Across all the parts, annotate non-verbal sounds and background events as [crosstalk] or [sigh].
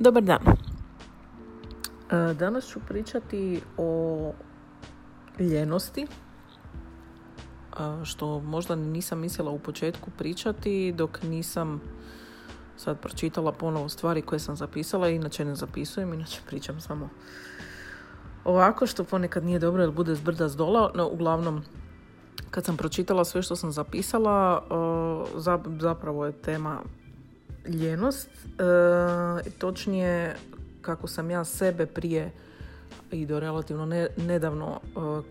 Dobar dan. E, danas ću pričati o ljenosti, što možda nisam mislila u početku pričati dok nisam sad pročitala ponovo stvari koje sam zapisala, inače ne zapisujem, inače pričam samo ovako, što ponekad nije dobro jer bude zbrda s dola, no uglavnom kad sam pročitala sve što sam zapisala, e, zapravo je tema ljenost, e, točnije kako sam ja sebe prije i do relativno nedavno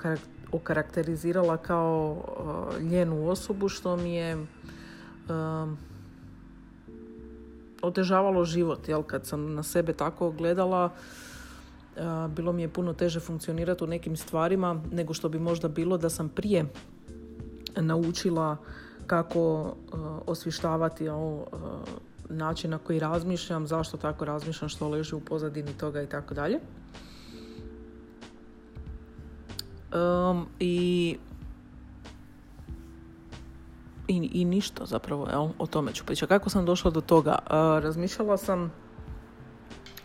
e, okarakterizirala kao e, ljenu osobu što mi je e, otežavalo život. Jel? Kad sam na sebe tako gledala, bilo mi je puno teže funkcionirati u nekim stvarima nego što bi možda bilo da sam prije naučila kako osvištavati način na koji razmišljam, zašto tako razmišljam, što leži u pozadini toga i tako dalje. I i, i ništa zapravo, jel? o tome ću pričati. Kako sam došla do toga? razmišljala sam,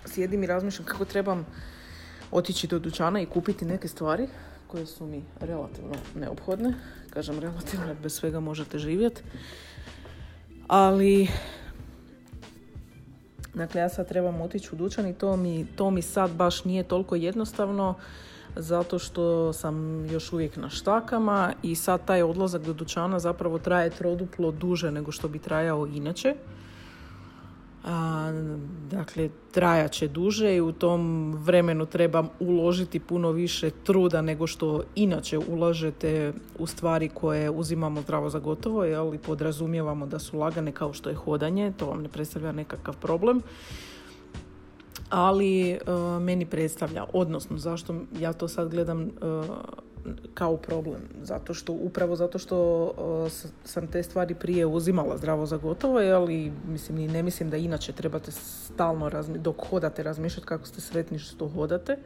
sjedim i razmišljam kako trebam otići do dućana i kupiti neke stvari koje su mi relativno neophodne. Kažem relativno, bez svega možete živjeti. Ali Dakle, ja sad trebam otići u dućan i to mi, to mi sad baš nije toliko jednostavno zato što sam još uvijek na štakama i sad taj odlazak do dućana zapravo traje troduplo duže nego što bi trajao inače. A, dakle, trajat će duže i u tom vremenu trebam uložiti puno više truda nego što inače ulažete u stvari koje uzimamo zdravo za gotovo, ali podrazumijevamo da su lagane kao što je hodanje, to vam ne predstavlja nekakav problem. Ali e, meni predstavlja, odnosno zašto ja to sad gledam e, kao problem. Zato što, upravo zato što sam te stvari prije uzimala zdravo za gotovo, ali mislim, ne mislim da inače trebate stalno dok hodate razmišljati kako ste sretni što hodate.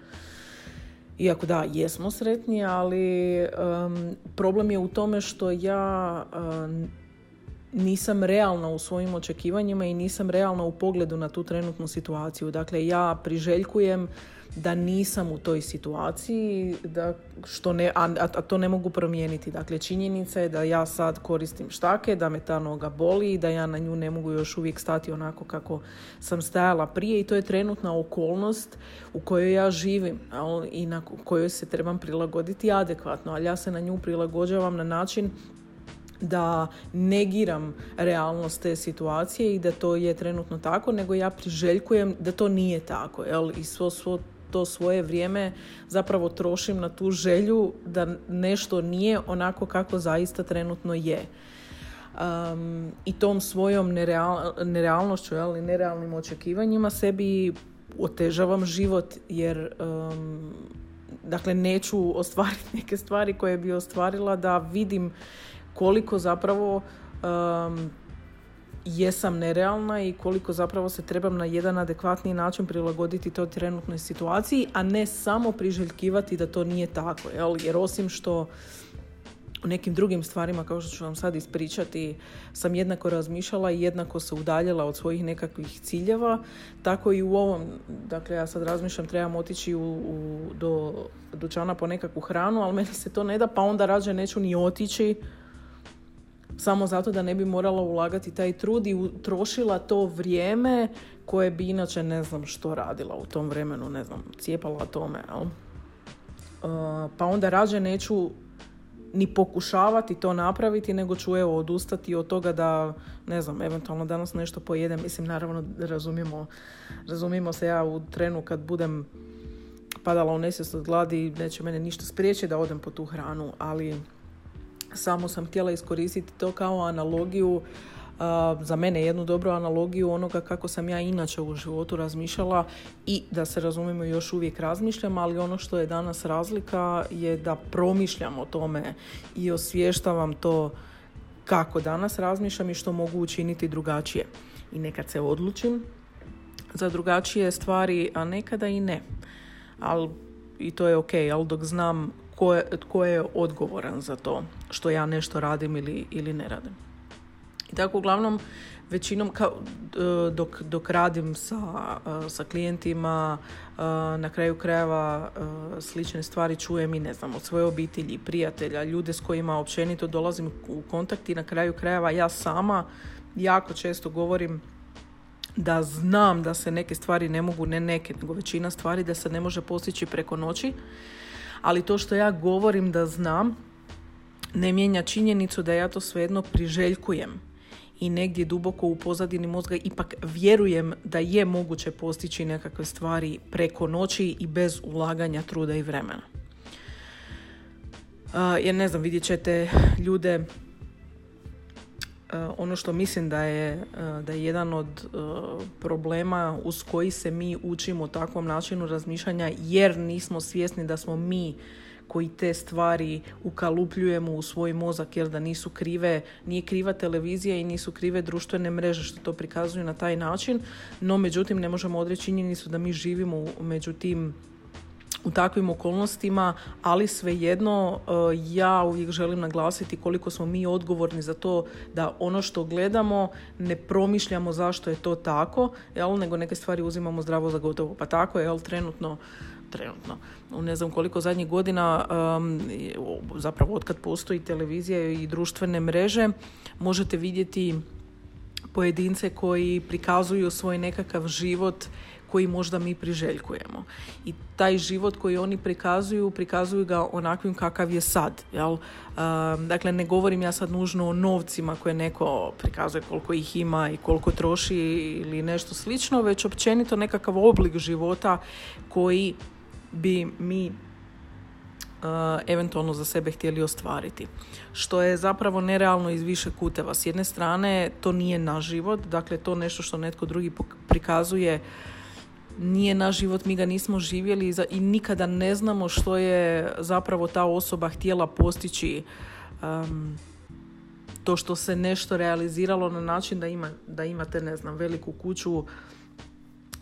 Iako da, jesmo sretni, ali problem je u tome što ja nisam realna u svojim očekivanjima i nisam realna u pogledu na tu trenutnu situaciju. Dakle, ja priželjkujem da nisam u toj situaciji, da što ne, a, a, to ne mogu promijeniti. Dakle, činjenica je da ja sad koristim štake, da me ta noga boli i da ja na nju ne mogu još uvijek stati onako kako sam stajala prije i to je trenutna okolnost u kojoj ja živim i na kojoj se trebam prilagoditi adekvatno, ali ja se na nju prilagođavam na način da negiram realnost te situacije i da to je trenutno tako, nego ja priželjkujem da to nije tako. Jel? I svo, svo to svoje vrijeme zapravo trošim na tu želju da nešto nije onako kako zaista trenutno je. Um, I tom svojom nereal, nerealnošću, ali nerealnim očekivanjima sebi otežavam život jer um, dakle neću ostvariti neke stvari koje bi ostvarila da vidim koliko zapravo um, jesam nerealna i koliko zapravo se trebam na jedan adekvatni način prilagoditi toj trenutnoj situaciji, a ne samo priželjkivati da to nije tako. Jel? Jer osim što u nekim drugim stvarima, kao što ću vam sad ispričati, sam jednako razmišljala i jednako se udaljila od svojih nekakvih ciljeva, tako i u ovom, dakle ja sad razmišljam, trebam otići u, u, do dućana po nekakvu hranu, ali meni se to ne da, pa onda rađe neću ni otići, samo zato da ne bi morala ulagati taj trud i utrošila to vrijeme koje bi inače ne znam što radila u tom vremenu, ne znam, cijepala tome, jel? Uh, pa onda rađe neću ni pokušavati to napraviti, nego ću evo odustati od toga da, ne znam, eventualno danas nešto pojedem. Mislim, naravno, razumijemo, razumijemo se ja u trenu kad budem padala u nesvijest od gladi, neće mene ništa spriječiti da odem po tu hranu, ali samo sam htjela iskoristiti to kao analogiju za mene jednu dobru analogiju onoga kako sam ja inače u životu razmišljala i da se razumijemo još uvijek razmišljam, ali ono što je danas razlika je da promišljam o tome i osvještavam to kako danas razmišljam i što mogu učiniti drugačije. I nekad se odlučim za drugačije stvari, a nekada i ne. Ali i to je ok, ali dok znam tko je, tko je odgovoran za to što ja nešto radim ili, ili ne radim. I tako uglavnom većinom kao, e, dok, dok radim sa, e, sa klijentima e, na kraju krajeva slične stvari čujem i ne znam od svoje obitelji, prijatelja, ljude s kojima općenito dolazim u kontakt i na kraju krajeva ja sama jako često govorim da znam da se neke stvari ne mogu, ne neke, nego većina stvari da se ne može postići preko noći, ali to što ja govorim da znam ne mijenja činjenicu da ja to svejedno priželjkujem i negdje duboko u pozadini mozga ipak vjerujem da je moguće postići nekakve stvari preko noći i bez ulaganja truda i vremena. jer ne znam, vidjet ćete ljude ono što mislim da je, da je jedan od problema uz koji se mi učimo takvom načinu razmišljanja jer nismo svjesni da smo mi koji te stvari ukalupljujemo u svoj mozak jer da nisu krive, nije kriva televizija i nisu krive društvene mreže što to prikazuju na taj način, no međutim ne možemo odreći činjenicu da mi živimo među tim u takvim okolnostima, ali svejedno e, ja uvijek želim naglasiti koliko smo mi odgovorni za to da ono što gledamo ne promišljamo zašto je to tako, jel, nego neke stvari uzimamo zdravo za gotovo. Pa tako je, jel, trenutno trenutno. Ne znam koliko zadnjih godina, um, zapravo otkad postoji televizija i društvene mreže, možete vidjeti pojedince koji prikazuju svoj nekakav život koji možda mi priželjkujemo. I taj život koji oni prikazuju, prikazuju ga onakvim kakav je sad. Jel? Um, dakle, ne govorim ja sad nužno o novcima koje neko prikazuje koliko ih ima i koliko troši ili nešto slično, već općenito nekakav oblik života koji bi mi eventualno za sebe htjeli ostvariti. Što je zapravo nerealno iz više kuteva. S jedne strane to nije naš život, dakle to nešto što netko drugi prikazuje nije naš život, mi ga nismo živjeli i nikada ne znamo što je zapravo ta osoba htjela postići um, to što se nešto realiziralo na način da, ima, da imate, ne znam, veliku kuću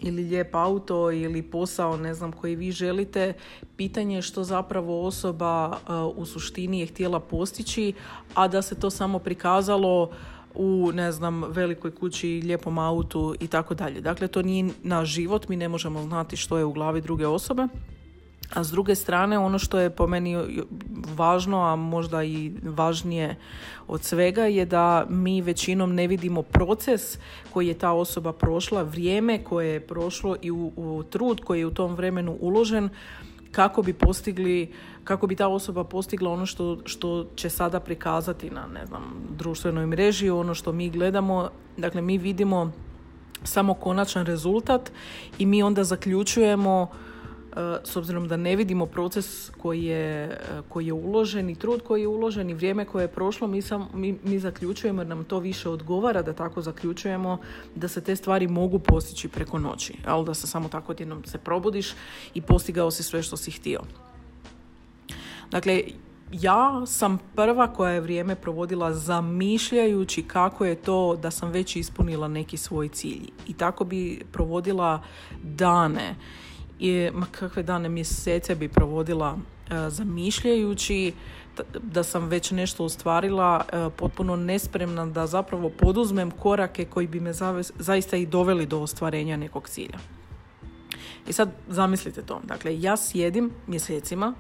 ili lijep auto ili posao ne znam koji vi želite pitanje je što zapravo osoba uh, u suštini je htjela postići a da se to samo prikazalo u ne znam velikoj kući lijepom autu i tako dalje. Dakle to nije naš život mi ne možemo znati što je u glavi druge osobe a s druge strane, ono što je po meni važno, a možda i važnije od svega, je da mi većinom ne vidimo proces koji je ta osoba prošla, vrijeme koje je prošlo i u, u trud koji je u tom vremenu uložen kako bi postigli, kako bi ta osoba postigla ono što, što će sada prikazati na ne znam, društvenoj mreži, ono što mi gledamo. Dakle, mi vidimo samo konačan rezultat i mi onda zaključujemo s obzirom da ne vidimo proces koji je, koji je uložen i trud koji je uložen i vrijeme koje je prošlo, mi, sam, mi, mi zaključujemo jer nam to više odgovara da tako zaključujemo da se te stvari mogu postići preko noći, ali da se samo tako odjednom se probudiš i postigao si sve što si htio. Dakle, ja sam prva koja je vrijeme provodila zamišljajući kako je to da sam već ispunila neki svoj cilj. I tako bi provodila dane i ma kakve dane mjesece bi provodila e, zamišljajući da sam već nešto ostvarila e, potpuno nespremna da zapravo poduzmem korake koji bi me zaista i doveli do ostvarenja nekog cilja. I sad zamislite to. Dakle, ja sjedim mjesecima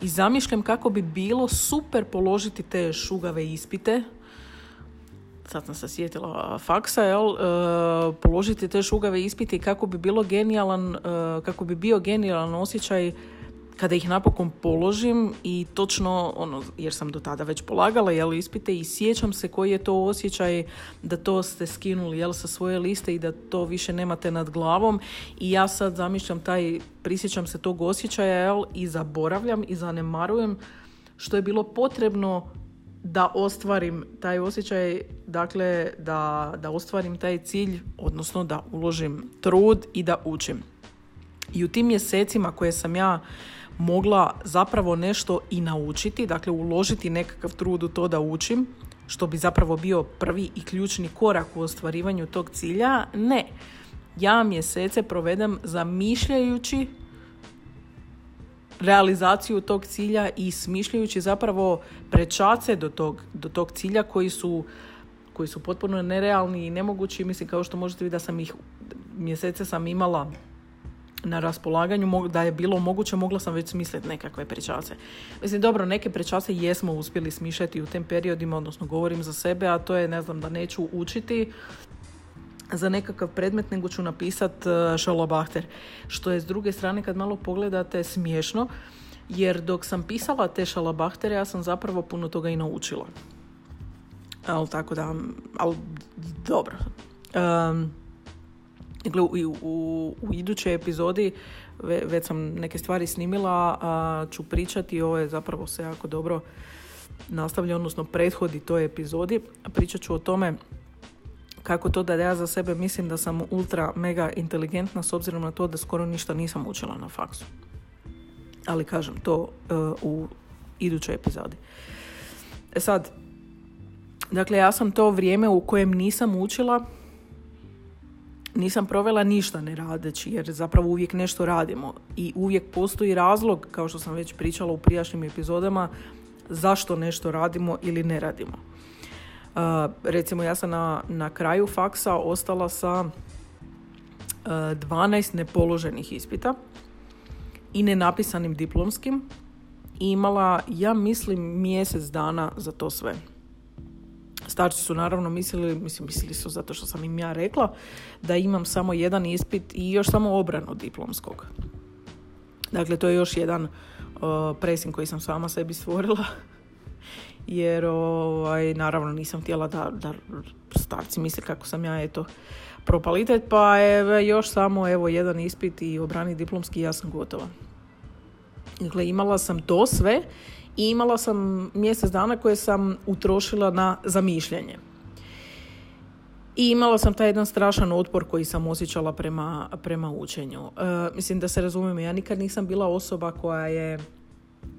i zamišljam kako bi bilo super položiti te šugave ispite sad sam se sjetila faksa, jel, e, položiti te šugave ispiti kako bi bilo genijalan, e, kako bi bio genijalan osjećaj kada ih napokon položim i točno, ono, jer sam do tada već polagala jel, ispite i sjećam se koji je to osjećaj da to ste skinuli jel, sa svoje liste i da to više nemate nad glavom. I ja sad zamišljam taj, prisjećam se tog osjećaja jel, i zaboravljam i zanemarujem što je bilo potrebno da ostvarim taj osjećaj, dakle da, da ostvarim taj cilj, odnosno da uložim trud i da učim. I u tim mjesecima koje sam ja mogla zapravo nešto i naučiti, dakle uložiti nekakav trud u to da učim, što bi zapravo bio prvi i ključni korak u ostvarivanju tog cilja, ne. Ja mjesece provedem zamišljajući realizaciju tog cilja i smišljajući zapravo prečace do tog, do tog cilja koji su koji su potpuno nerealni i nemogući. Mislim, kao što možete vidjeti da sam ih, mjesece sam imala na raspolaganju, da je bilo moguće, mogla sam već smisliti nekakve prečase. Mislim, dobro, neke prečase jesmo uspjeli smišljati u tem periodima, odnosno govorim za sebe, a to je, ne znam, da neću učiti za nekakav predmet, nego ću napisat e, šalobahter. Što je s druge strane, kad malo pogledate, smiješno, jer dok sam pisala te šalabahtere, ja sam zapravo puno toga i naučila. Ali tako da, ali dobro. Um, Dakle, u, u, u idućoj epizodi već sam neke stvari snimila, a ću pričati, ovo je zapravo se jako dobro nastavlja, odnosno prethodi toj epizodi. Pričat ću o tome kako to da ja za sebe mislim da sam ultra mega inteligentna s obzirom na to da skoro ništa nisam učila na faksu. Ali kažem to uh, u idućoj epizodi. E sad, dakle ja sam to vrijeme u kojem nisam učila nisam provela ništa ne radeći jer zapravo uvijek nešto radimo i uvijek postoji razlog kao što sam već pričala u prijašnjim epizodama zašto nešto radimo ili ne radimo. Recimo ja sam na, na kraju faksa ostala sa uh, 12 nepoloženih ispita i nenapisanim diplomskim i imala, ja mislim, mjesec dana za to sve. Starci su naravno mislili, mislim mislili su zato što sam im ja rekla, da imam samo jedan ispit i još samo obranu diplomskog. Dakle, to je još jedan uh, presin koji sam sama sebi stvorila. Jer ovaj, naravno nisam htjela da, da starci misle kako sam ja eto propalitet, pa evo, još samo evo jedan ispit i obrani diplomski ja sam gotova. Dakle, imala sam to sve i imala sam mjesec dana koje sam utrošila na zamišljanje. I imala sam taj jedan strašan otpor koji sam osjećala prema, prema učenju. E, mislim da se razumijem, ja nikad nisam bila osoba koja je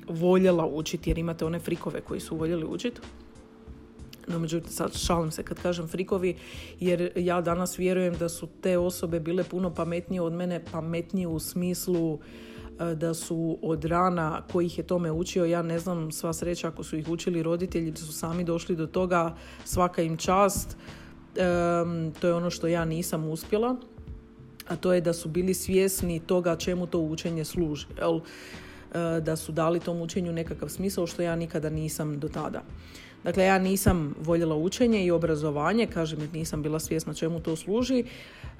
voljela učiti, jer imate one frikove koji su voljeli učiti. No, međutim, sad šalim se kad kažem frikovi, jer ja danas vjerujem da su te osobe bile puno pametnije od mene, pametnije u smislu E, da su od rana koji ih je tome učio, ja ne znam sva sreća ako su ih učili roditelji, da su sami došli do toga, svaka im čast, to je ono što ja nisam uspjela, a to je da su bili svjesni toga čemu to učenje služi, jel? E, da su dali tom učenju nekakav smisao što ja nikada nisam do tada. Dakle, ja nisam voljela učenje i obrazovanje, kažem jer nisam bila svjesna čemu to služi,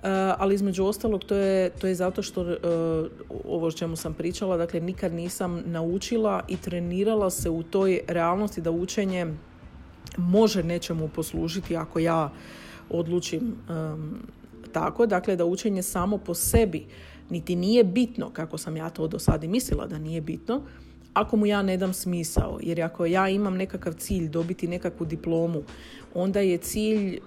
Eh, ali između ostalog to je, to je zato što uh, ovo o čemu sam pričala, dakle nikad nisam naučila i trenirala se u toj realnosti da učenje može nečemu poslužiti ako ja odlučim tako, dakle da učenje samo po sebi niti nije bitno, kako sam ja to do sada mislila da nije bitno, ako mu ja ne dam smisao. Jer ako ja imam nekakav cilj dobiti nekakvu diplomu, onda je cilj,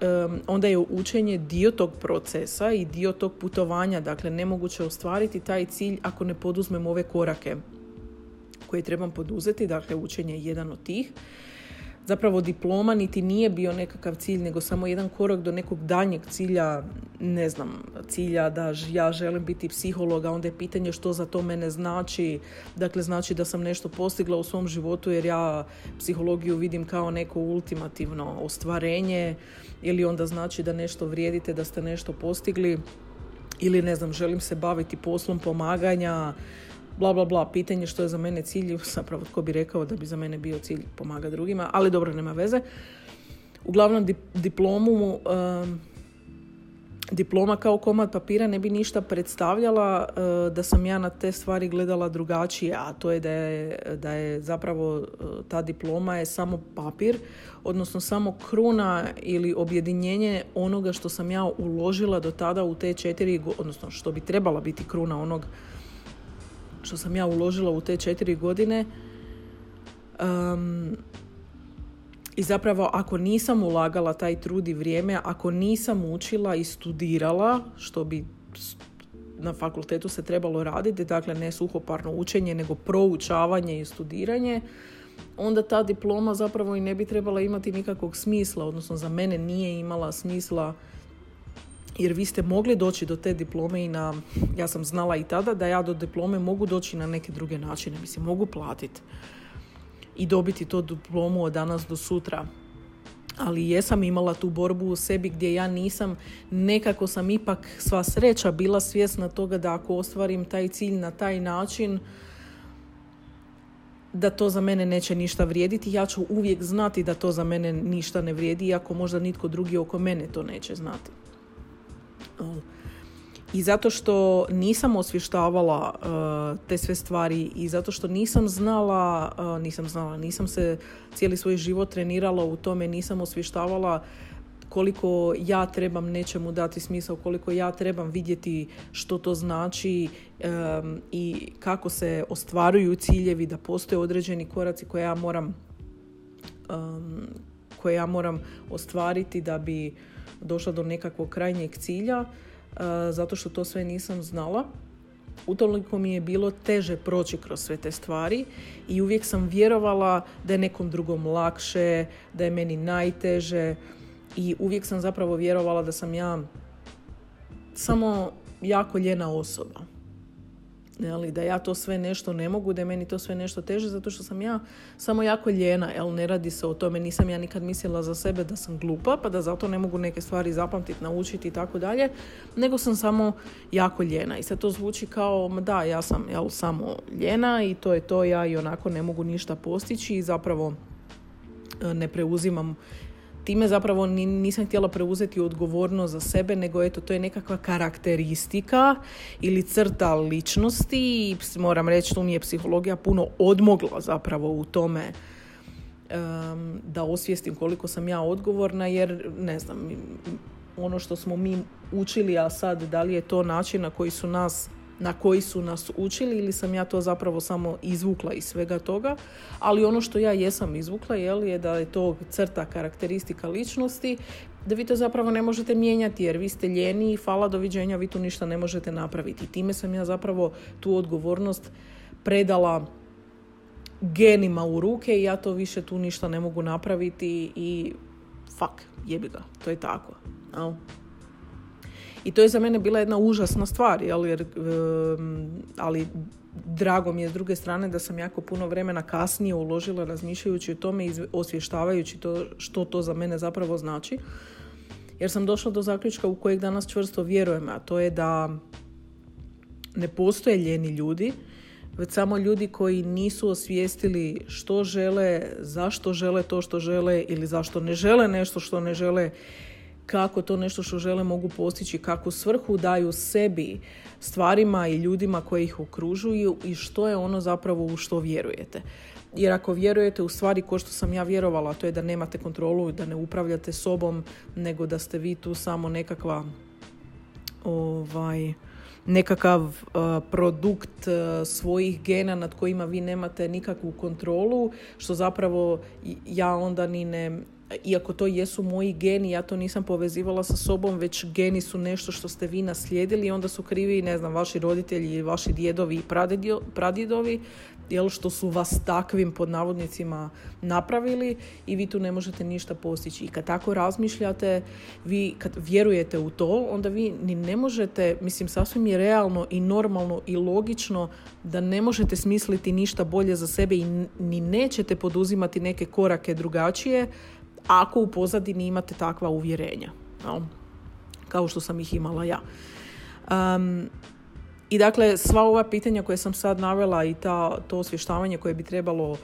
onda je učenje dio tog procesa i dio tog putovanja. Dakle, nemoguće ostvariti taj cilj ako ne poduzmem ove korake koje trebam poduzeti. Dakle, učenje je jedan od tih zapravo diploma niti nije bio nekakav cilj, nego samo jedan korak do nekog daljnjeg cilja, ne znam, cilja da ja želim biti psihologa, onda je pitanje što za to mene znači. Dakle, znači da sam nešto postigla u svom životu jer ja psihologiju vidim kao neko ultimativno ostvarenje ili onda znači da nešto vrijedite, da ste nešto postigli ili ne znam, želim se baviti poslom pomaganja, bla bla bla, pitanje što je za mene cilj, [laughs] zapravo tko bi rekao da bi za mene bio cilj pomaga drugima, ali dobro, nema veze. Uglavnom diplomu, diploma kao komad papira ne bi ništa predstavljala uh, da sam ja na te stvari gledala drugačije, a to je da je, da je zapravo uh, ta diploma je samo papir, odnosno samo kruna ili objedinjenje onoga što sam ja uložila do tada u te četiri, odnosno što bi trebala biti kruna onog što sam ja uložila u te četiri godine um, i zapravo ako nisam ulagala taj trud i vrijeme, ako nisam učila i studirala, što bi na fakultetu se trebalo raditi, dakle ne suhoparno učenje, nego proučavanje i studiranje, onda ta diploma zapravo i ne bi trebala imati nikakvog smisla, odnosno za mene nije imala smisla jer vi ste mogli doći do te diplome i na, ja sam znala i tada da ja do diplome mogu doći na neke druge načine, mislim mogu platiti i dobiti to diplomu od danas do sutra. ali jesam imala tu borbu u sebi gdje ja nisam, nekako sam ipak sva sreća bila svjesna toga da ako ostvarim taj cilj na taj način, da to za mene neće ništa vrijediti. Ja ću uvijek znati da to za mene ništa ne vrijedi, iako možda nitko drugi oko mene to neće znati. I zato što nisam osvještavala uh, te sve stvari i zato što nisam znala, uh, nisam znala, nisam se cijeli svoj život trenirala u tome, nisam osvještavala koliko ja trebam nečemu dati smisao, koliko ja trebam vidjeti što to znači um, i kako se ostvaruju ciljevi, da postoje određeni koraci koje ja moram um, koje ja moram ostvariti da bi došla do nekakvog krajnjeg cilja zato što to sve nisam znala. Utoliko mi je bilo teže proći kroz sve te stvari i uvijek sam vjerovala da je nekom drugom lakše, da je meni najteže i uvijek sam zapravo vjerovala da sam ja samo jako ljena osoba ali da ja to sve nešto ne mogu, da je meni to sve nešto teže, zato što sam ja samo jako ljena, jel ne radi se o tome, nisam ja nikad mislila za sebe da sam glupa, pa da zato ne mogu neke stvari zapamtiti, naučiti i tako dalje, nego sam samo jako ljena. I sad to zvuči kao, da, ja sam jel, samo ljena i to je to, ja i onako ne mogu ništa postići i zapravo e, ne preuzimam time zapravo nisam htjela preuzeti odgovornost za sebe, nego eto, to je nekakva karakteristika ili crta ličnosti i moram reći, tu mi je psihologija puno odmogla zapravo u tome da osvijestim koliko sam ja odgovorna, jer ne znam, ono što smo mi učili, a sad da li je to način na koji su nas na koji su nas učili ili sam ja to zapravo samo izvukla iz svega toga, ali ono što ja jesam izvukla je, je da je to crta karakteristika ličnosti, da vi to zapravo ne možete mijenjati jer vi ste ljeni i fala doviđenja, vi tu ništa ne možete napraviti. Time sam ja zapravo tu odgovornost predala genima u ruke i ja to više tu ništa ne mogu napraviti i fuck, jebi ga, to je tako. I to je za mene bila jedna užasna stvar, jel, jer, ali drago mi je s druge strane da sam jako puno vremena kasnije uložila razmišljajući o tome i osvještavajući to što to za mene zapravo znači. Jer sam došla do zaključka u kojeg danas čvrsto vjerujem, a to je da ne postoje ljeni ljudi, već samo ljudi koji nisu osvijestili što žele, zašto žele to što žele ili zašto ne žele nešto što ne žele kako to nešto što žele mogu postići, kakvu svrhu daju sebi, stvarima i ljudima koji ih okružuju i što je ono zapravo u što vjerujete. Jer ako vjerujete u stvari ko što sam ja vjerovala, to je da nemate kontrolu, da ne upravljate sobom, nego da ste vi tu samo nekakva ovaj, nekakav uh, produkt uh, svojih gena nad kojima vi nemate nikakvu kontrolu, što zapravo ja onda ni ne iako to jesu moji geni, ja to nisam povezivala sa sobom, već geni su nešto što ste vi naslijedili onda su krivi, ne znam, vaši roditelji, vaši djedovi i pradjedovi, jel, što su vas takvim pod navodnicima napravili i vi tu ne možete ništa postići. I kad tako razmišljate, vi kad vjerujete u to, onda vi ni ne možete, mislim, sasvim je realno i normalno i logično da ne možete smisliti ništa bolje za sebe i ni nećete poduzimati neke korake drugačije ako u pozadini imate takva uvjerenja. Kao što sam ih imala ja. Um, I dakle, sva ova pitanja koje sam sad navela i ta, to osvještavanje koje bi trebalo uh,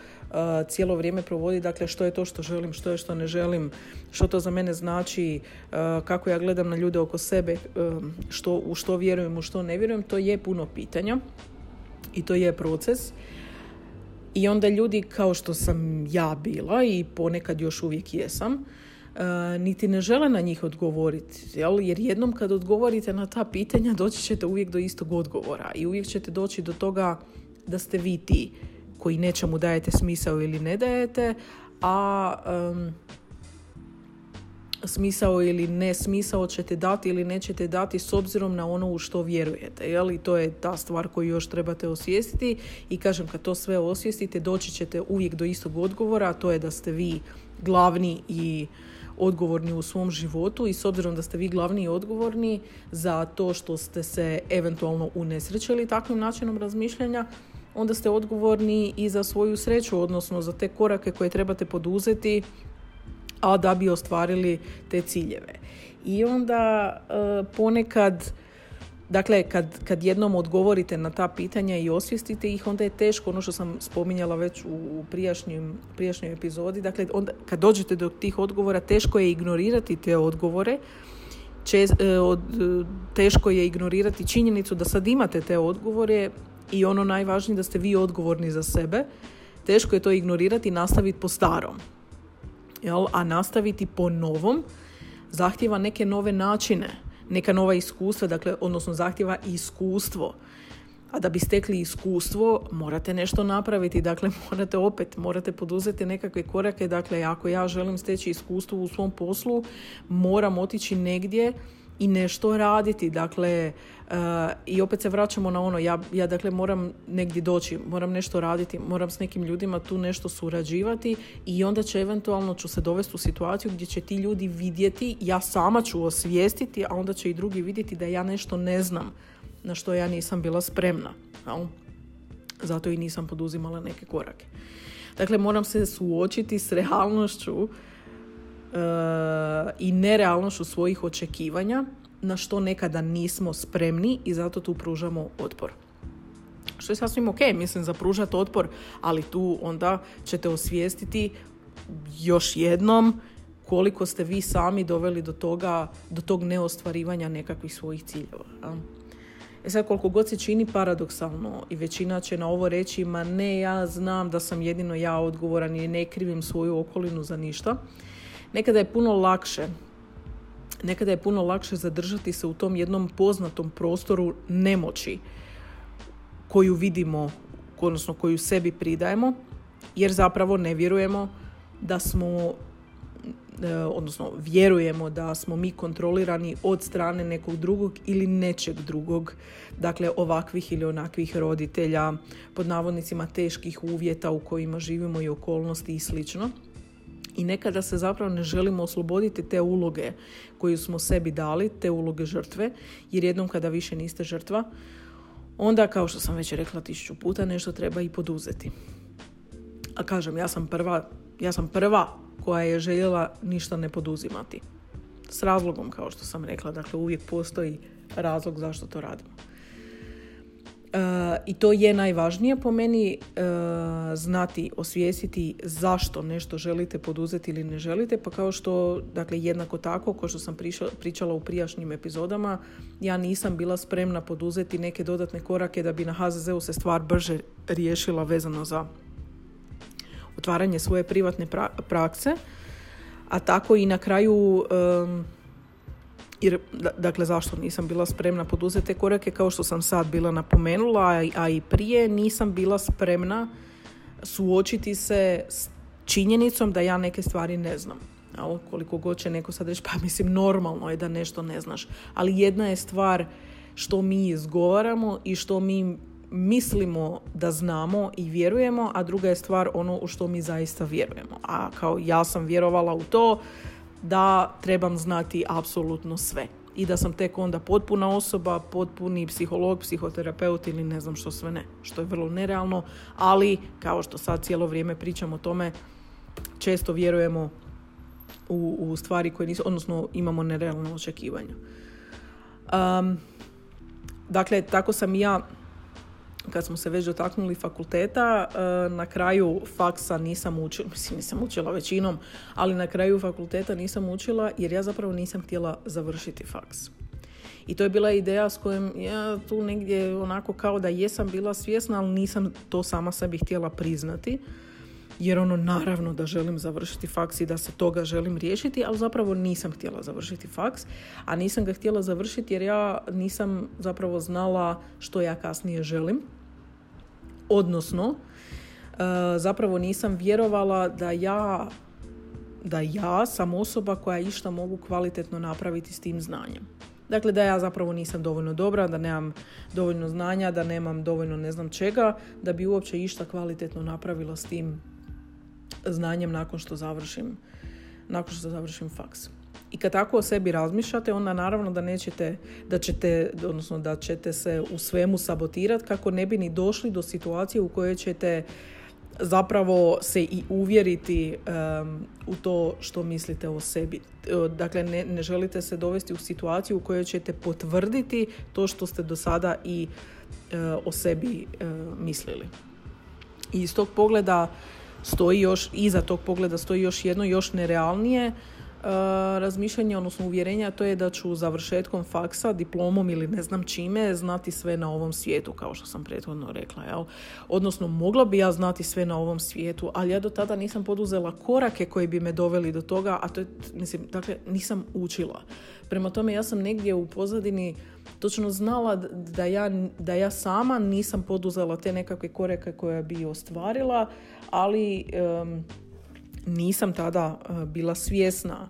cijelo vrijeme provoditi, dakle što je to što želim, što je što ne želim, što to za mene znači, uh, kako ja gledam na ljude oko sebe, um, što, u što vjerujem, u što ne vjerujem, to je puno pitanja i to je proces. I onda ljudi kao što sam ja bila i ponekad još uvijek jesam, uh, niti ne žele na njih odgovoriti. Jel? Jer jednom kad odgovorite na ta pitanja doći ćete uvijek do istog odgovora i uvijek ćete doći do toga da ste vi ti koji nečemu dajete smisao ili ne dajete, a um, smisao ili ne smisao ćete dati ili nećete dati s obzirom na ono u što vjerujete. Jel? I to je ta stvar koju još trebate osvijestiti i kažem kad to sve osvijestite doći ćete uvijek do istog odgovora, a to je da ste vi glavni i odgovorni u svom životu i s obzirom da ste vi glavni i odgovorni za to što ste se eventualno unesrećili takvim načinom razmišljanja, onda ste odgovorni i za svoju sreću, odnosno za te korake koje trebate poduzeti a da bi ostvarili te ciljeve. I onda e, ponekad Dakle, kad, kad jednom odgovorite na ta pitanja i osvijestite ih, onda je teško, ono što sam spominjala već u prijašnjim, prijašnjoj epizodi, dakle, onda, kad dođete do tih odgovora, teško je ignorirati te odgovore, e, od, teško je ignorirati činjenicu da sad imate te odgovore i ono najvažnije da ste vi odgovorni za sebe, teško je to ignorirati i nastaviti po starom. Jel? A nastaviti po novom zahtjeva neke nove načine neka nova iskustva, dakle, odnosno zahtjeva iskustvo. A da bi stekli iskustvo, morate nešto napraviti, dakle, [laughs] morate opet, morate poduzeti nekakve korake, dakle, ako ja želim steći iskustvo u svom poslu, moram otići negdje i nešto raditi. Dakle, uh, i opet se vraćamo na ono, ja, ja dakle moram negdje doći, moram nešto raditi, moram s nekim ljudima tu nešto surađivati i onda će eventualno ću se dovesti u situaciju gdje će ti ljudi vidjeti, ja sama ću osvijestiti, a onda će i drugi vidjeti da ja nešto ne znam, na što ja nisam bila spremna. Jel? Zato i nisam poduzimala neke korake. Dakle, moram se suočiti s realnošću i nerealnošću svojih očekivanja na što nekada nismo spremni i zato tu pružamo otpor. Što je sasvim ok, mislim, za pružati otpor, ali tu onda ćete osvijestiti još jednom koliko ste vi sami doveli do toga, do tog neostvarivanja nekakvih svojih ciljeva. E sad, koliko god se čini paradoksalno i većina će na ovo reći, ma ne, ja znam da sam jedino ja odgovoran i ne krivim svoju okolinu za ništa. Nekada je puno lakše nekada je puno lakše zadržati se u tom jednom poznatom prostoru nemoći koju vidimo, odnosno koju sebi pridajemo, jer zapravo ne vjerujemo da smo e, odnosno vjerujemo da smo mi kontrolirani od strane nekog drugog ili nečeg drugog, dakle ovakvih ili onakvih roditelja, pod navodnicima teških uvjeta u kojima živimo i okolnosti i slično i nekada se zapravo ne želimo osloboditi te uloge koju smo sebi dali, te uloge žrtve, jer jednom kada više niste žrtva, onda kao što sam već rekla tisuću puta nešto treba i poduzeti. A kažem, ja sam prva, ja sam prva koja je željela ništa ne poduzimati. S razlogom, kao što sam rekla, dakle uvijek postoji razlog zašto to radimo. I to je najvažnije po meni, e, znati, osvijestiti zašto nešto želite poduzeti ili ne želite, pa kao što, dakle jednako tako, kao što sam pričala u prijašnjim epizodama, ja nisam bila spremna poduzeti neke dodatne korake da bi na HZZ-u se stvar brže riješila vezano za otvaranje svoje privatne prakse, a tako i na kraju jer, dakle, zašto nisam bila spremna poduzeti te korake, kao što sam sad bila napomenula, a i prije nisam bila spremna suočiti se s činjenicom da ja neke stvari ne znam. Ali koliko god će neko sad reći, pa mislim normalno je da nešto ne znaš. Ali jedna je stvar što mi izgovaramo i što mi mislimo da znamo i vjerujemo, a druga je stvar ono u što mi zaista vjerujemo. A kao ja sam vjerovala u to da trebam znati apsolutno sve i da sam tek onda potpuna osoba, potpuni psiholog, psihoterapeut ili ne znam što sve ne, što je vrlo nerealno, ali kao što sad cijelo vrijeme pričamo o tome, često vjerujemo u, u stvari koje nisu, odnosno imamo nerealno očekivanja. Um, dakle, tako sam ja kad smo se već dotaknuli fakulteta, e, na kraju faksa nisam učila, [laughs] mislim nisam učila većinom, ali na kraju fakulteta nisam učila jer ja zapravo nisam htjela završiti faks. I to je bila ideja s kojom ja tu negdje onako kao da jesam bila svjesna, ali nisam to sama sebi htjela priznati. Jer ono naravno da želim završiti faks i da se toga želim riješiti, ali zapravo nisam htjela završiti faks, a nisam ga htjela završiti jer ja nisam zapravo znala što ja kasnije želim odnosno e, zapravo nisam vjerovala da ja da ja sam osoba koja išta mogu kvalitetno napraviti s tim znanjem. Dakle, da ja zapravo nisam dovoljno dobra, da nemam dovoljno znanja, da nemam dovoljno ne znam čega, da bi uopće išta kvalitetno napravila s tim znanjem nakon što završim, nakon što završim faks. I kad tako o sebi razmišljate, onda naravno da nećete, da ćete, odnosno da ćete se u svemu sabotirati kako ne bi ni došli do situacije u kojoj ćete zapravo se i uvjeriti u to što mislite o sebi. Dakle, ne, ne želite se dovesti u situaciju u kojoj ćete potvrditi to što ste do sada i o sebi mislili. I iz tog pogleda stoji još, iza tog pogleda stoji još jedno, još nerealnije Uh, razmišljanje, odnosno uvjerenja, to je da ću završetkom faksa, diplomom ili ne znam čime, znati sve na ovom svijetu, kao što sam prethodno rekla. Jel? Odnosno, mogla bi ja znati sve na ovom svijetu, ali ja do tada nisam poduzela korake koji bi me doveli do toga, a to je, mislim, dakle, nisam učila. Prema tome, ja sam negdje u pozadini točno znala da ja, da ja sama nisam poduzela te nekakve korake koje bi ostvarila, ali nisam tada e, bila svjesna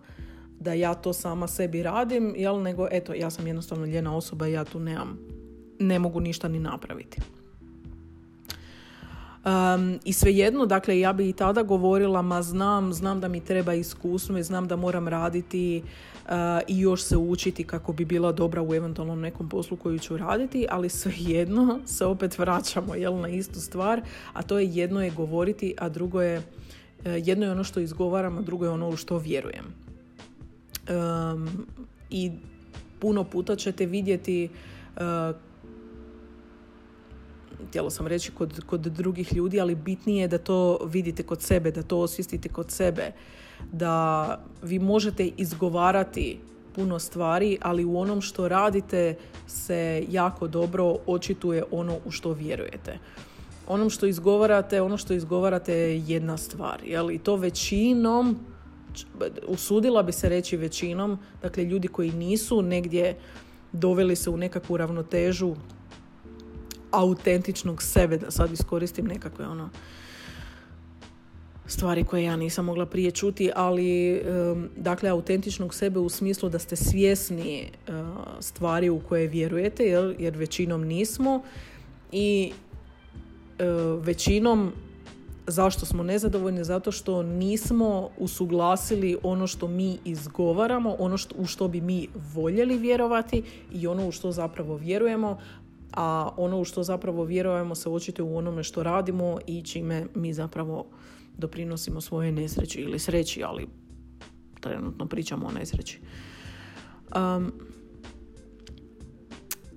da ja to sama sebi radim, jel, nego eto, ja sam jednostavno ljena osoba i ja tu nemam, ne mogu ništa ni napraviti. Um, I svejedno, dakle, ja bi i tada govorila, ma znam, znam da mi treba iskustvo i znam da moram raditi uh, i još se učiti kako bi bila dobra u eventualnom nekom poslu koju ću raditi, ali svejedno [laughs] se opet vraćamo jel, na istu stvar, a to je jedno je govoriti, a drugo je jedno je ono što izgovaram, a drugo je ono u što vjerujem. Um, I puno puta ćete vidjeti uh, htjela sam reći kod, kod drugih ljudi, ali bitnije je da to vidite kod sebe, da to osvijestite kod sebe, da vi možete izgovarati puno stvari, ali u onom što radite se jako dobro očituje ono u što vjerujete onom što izgovarate, ono što izgovarate je jedna stvar. Jel? I to većinom, usudila bi se reći većinom, dakle ljudi koji nisu negdje doveli se u nekakvu ravnotežu autentičnog sebe, da sad iskoristim nekakve ono stvari koje ja nisam mogla prije čuti, ali dakle autentičnog sebe u smislu da ste svjesni uh, stvari u koje vjerujete, jer, jer većinom nismo i E, većinom zašto smo nezadovoljni zato što nismo usuglasili ono što mi izgovaramo, ono što, u što bi mi voljeli vjerovati i ono u što zapravo vjerujemo, a ono u što zapravo vjerujemo se očite u onome što radimo i čime mi zapravo doprinosimo svoje nesreći ili sreći, ali trenutno pričamo o nesreći. Um,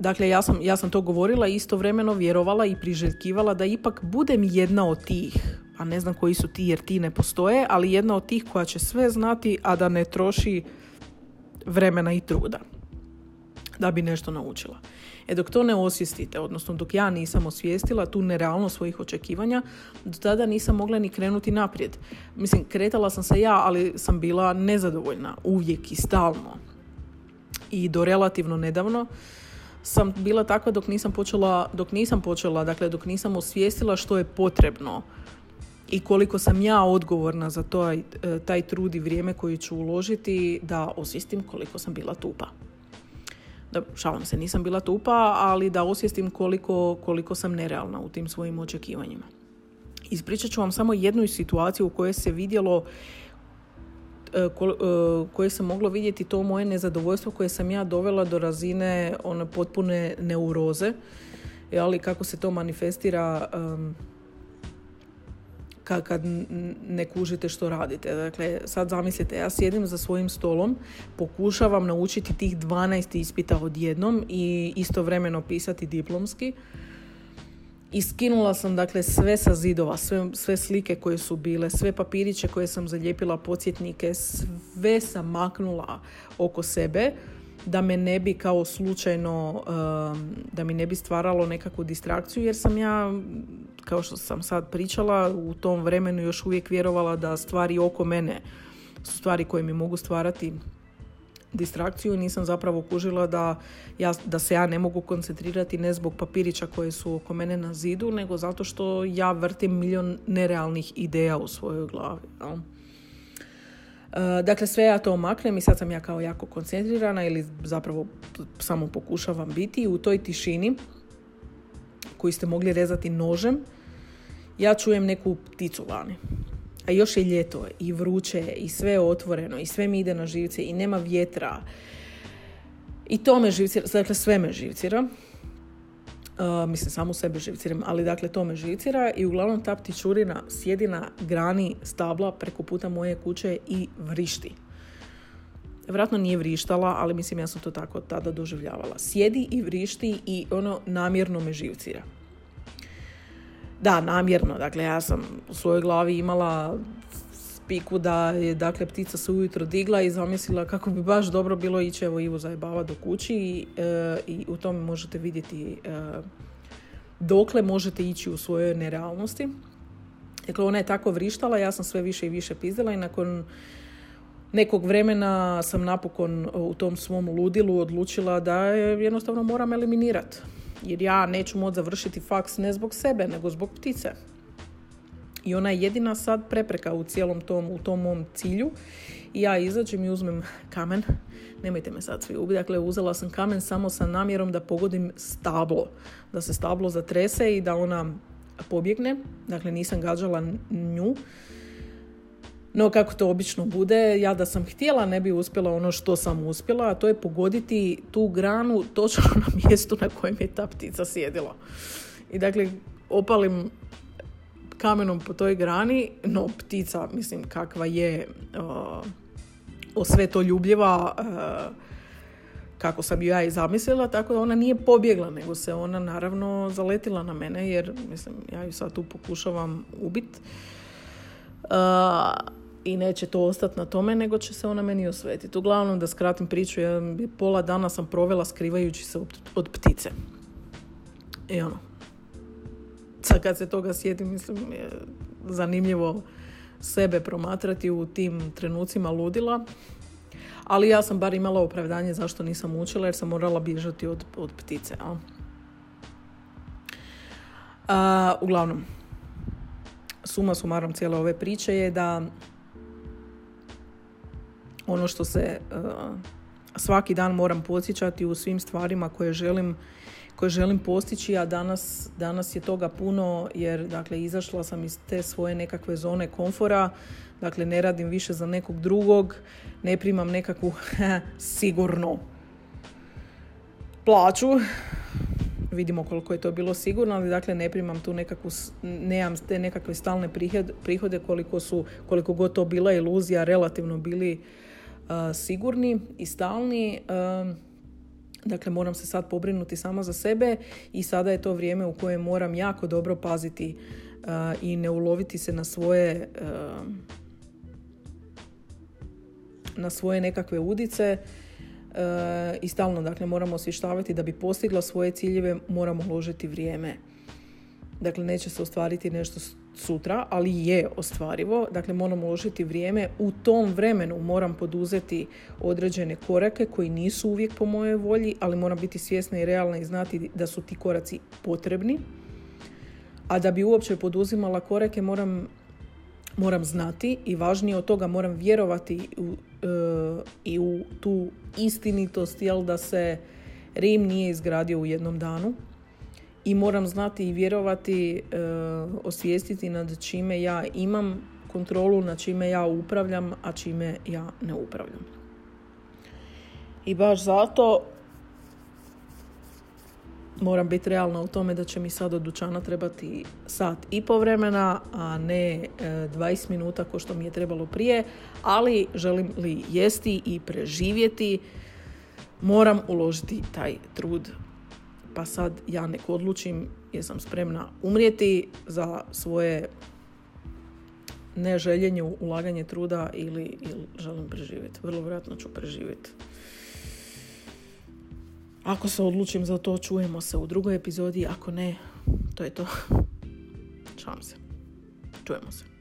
Dakle, ja sam, ja sam to govorila i istovremeno vjerovala i priželjkivala da ipak budem jedna od tih, a ne znam koji su ti jer ti ne postoje, ali jedna od tih koja će sve znati, a da ne troši vremena i truda da bi nešto naučila. E dok to ne osvijestite, odnosno dok ja nisam osvijestila tu nerealnost svojih očekivanja, do tada nisam mogla ni krenuti naprijed. Mislim, kretala sam se ja, ali sam bila nezadovoljna uvijek i stalno. I do relativno nedavno sam bila takva dok nisam počela, dok nisam počela, dakle dok nisam osvijestila što je potrebno i koliko sam ja odgovorna za to, e, taj trud i vrijeme koji ću uložiti da osvijestim koliko sam bila tupa. Da, šalim se, nisam bila tupa, ali da osvijestim koliko, koliko sam nerealna u tim svojim očekivanjima. Ispričat ću vam samo jednu situaciju u kojoj se vidjelo koje sam moglo vidjeti to moje nezadovoljstvo koje sam ja dovela do razine one potpune neuroze ali kako se to manifestira kad ne kužite što radite. Dakle, sad zamislite, ja sjedim za svojim stolom, pokušavam naučiti tih 12 ispita odjednom i istovremeno pisati diplomski i skinula sam dakle sve sa zidova, sve, sve slike koje su bile, sve papiriće koje sam zalijepila, podsjetnike, sve sam maknula oko sebe da me ne bi kao slučajno, um, da mi ne bi stvaralo nekakvu distrakciju jer sam ja, kao što sam sad pričala, u tom vremenu još uvijek vjerovala da stvari oko mene su stvari koje mi mogu stvarati distrakciju i nisam zapravo kužila da, ja, da se ja ne mogu koncentrirati ne zbog papirića koje su oko mene na zidu, nego zato što ja vrtim milion nerealnih ideja u svojoj glavi. No? E, dakle, sve ja to omaknem i sad sam ja kao jako koncentrirana ili zapravo samo pokušavam biti u toj tišini koju ste mogli rezati nožem, ja čujem neku pticu vani a još je ljeto i vruće i sve je otvoreno i sve mi ide na živce i nema vjetra i to me živcira, dakle sve me živcira. mislim, samo sebe živciram, ali dakle to me živcira i uglavnom ta ptičurina sjedi na grani stabla preko puta moje kuće i vrišti. Vratno nije vrištala, ali mislim ja sam to tako tada doživljavala. Sjedi i vrišti i ono namjerno me živcira. Da, namjerno. Dakle, ja sam u svojoj glavi imala spiku da je dakle ptica se ujutro digla i zamislila kako bi baš dobro bilo ići evo Ivo zajebava do kući i, e, i u tome možete vidjeti e, dokle možete ići u svojoj nerealnosti. Dakle, ona je tako vrištala, ja sam sve više i više pizdala i nakon nekog vremena sam napokon u tom svom ludilu odlučila da je jednostavno moram eliminirati. Jer ja neću moći završiti faks ne zbog sebe, nego zbog ptice. I ona je jedina sad prepreka u cijelom tom, u tom mom cilju. I ja izađem i uzmem kamen. Nemojte me sad svi ubiti. Dakle, uzela sam kamen samo sa namjerom da pogodim stablo. Da se stablo zatrese i da ona pobjegne. Dakle, nisam gađala nju. No, kako to obično bude, ja da sam htjela ne bi uspjela ono što sam uspjela, a to je pogoditi tu granu točno na [laughs] mjestu na kojem je ta ptica sjedila. I dakle, opalim kamenom po toj grani, no ptica, mislim, kakva je uh, o sve to ljubljiva, uh, kako sam ju ja i zamislila, tako da ona nije pobjegla, nego se ona naravno zaletila na mene, jer mislim, ja ju sad tu pokušavam ubit. Uh, i neće to ostati na tome, nego će se ona meni osvetiti. Uglavnom, da skratim priču, ja, pola dana sam provela skrivajući se od, ptice. I ono, sad kad se toga sjetim, mislim, je zanimljivo sebe promatrati u tim trenucima ludila. Ali ja sam bar imala opravdanje zašto nisam učila jer sam morala bježati od, od ptice. A, uglavnom, suma sumarom cijele ove priče je da ono što se svaki dan moram podsjećati u svim stvarima koje želim koje želim postići, a danas, danas je toga puno jer dakle izašla sam iz te svoje nekakve zone komfora, dakle ne radim više za nekog drugog, ne primam nekakvu [laughs] sigurno plaću, vidimo koliko je to bilo sigurno, ali dakle ne primam tu nekakvu, nemam te nekakve stalne prihode koliko su, koliko god to bila iluzija, relativno bili sigurni i stalni. Dakle, moram se sad pobrinuti samo za sebe i sada je to vrijeme u kojem moram jako dobro paziti i ne uloviti se na svoje na svoje nekakve udice i stalno dakle moramo osvještavati da bi postigla svoje ciljeve moramo uložiti vrijeme. Dakle, neće se ostvariti nešto sutra, ali je ostvarivo. Dakle, moram uložiti vrijeme. U tom vremenu moram poduzeti određene korake koji nisu uvijek po mojoj volji, ali moram biti svjesna i realna i znati da su ti koraci potrebni. A da bi uopće poduzimala korake moram, moram znati i važnije od toga moram vjerovati u, e, i u tu istinitost jel da se Rim nije izgradio u jednom danu i moram znati i vjerovati, e, osvijestiti nad čime ja imam kontrolu, nad čime ja upravljam, a čime ja ne upravljam. I baš zato moram biti realna u tome da će mi sad od dućana trebati sat i po vremena, a ne 20 e, minuta ko što mi je trebalo prije, ali želim li jesti i preživjeti, moram uložiti taj trud pa sad ja nek odlučim jesam spremna umrijeti za svoje neželjenje ulaganje truda ili, ili želim preživjeti. Vrlo vjerojatno ću preživjeti. Ako se odlučim za to, čujemo se u drugoj epizodi. Ako ne, to je to. Čuvam se. Čujemo se.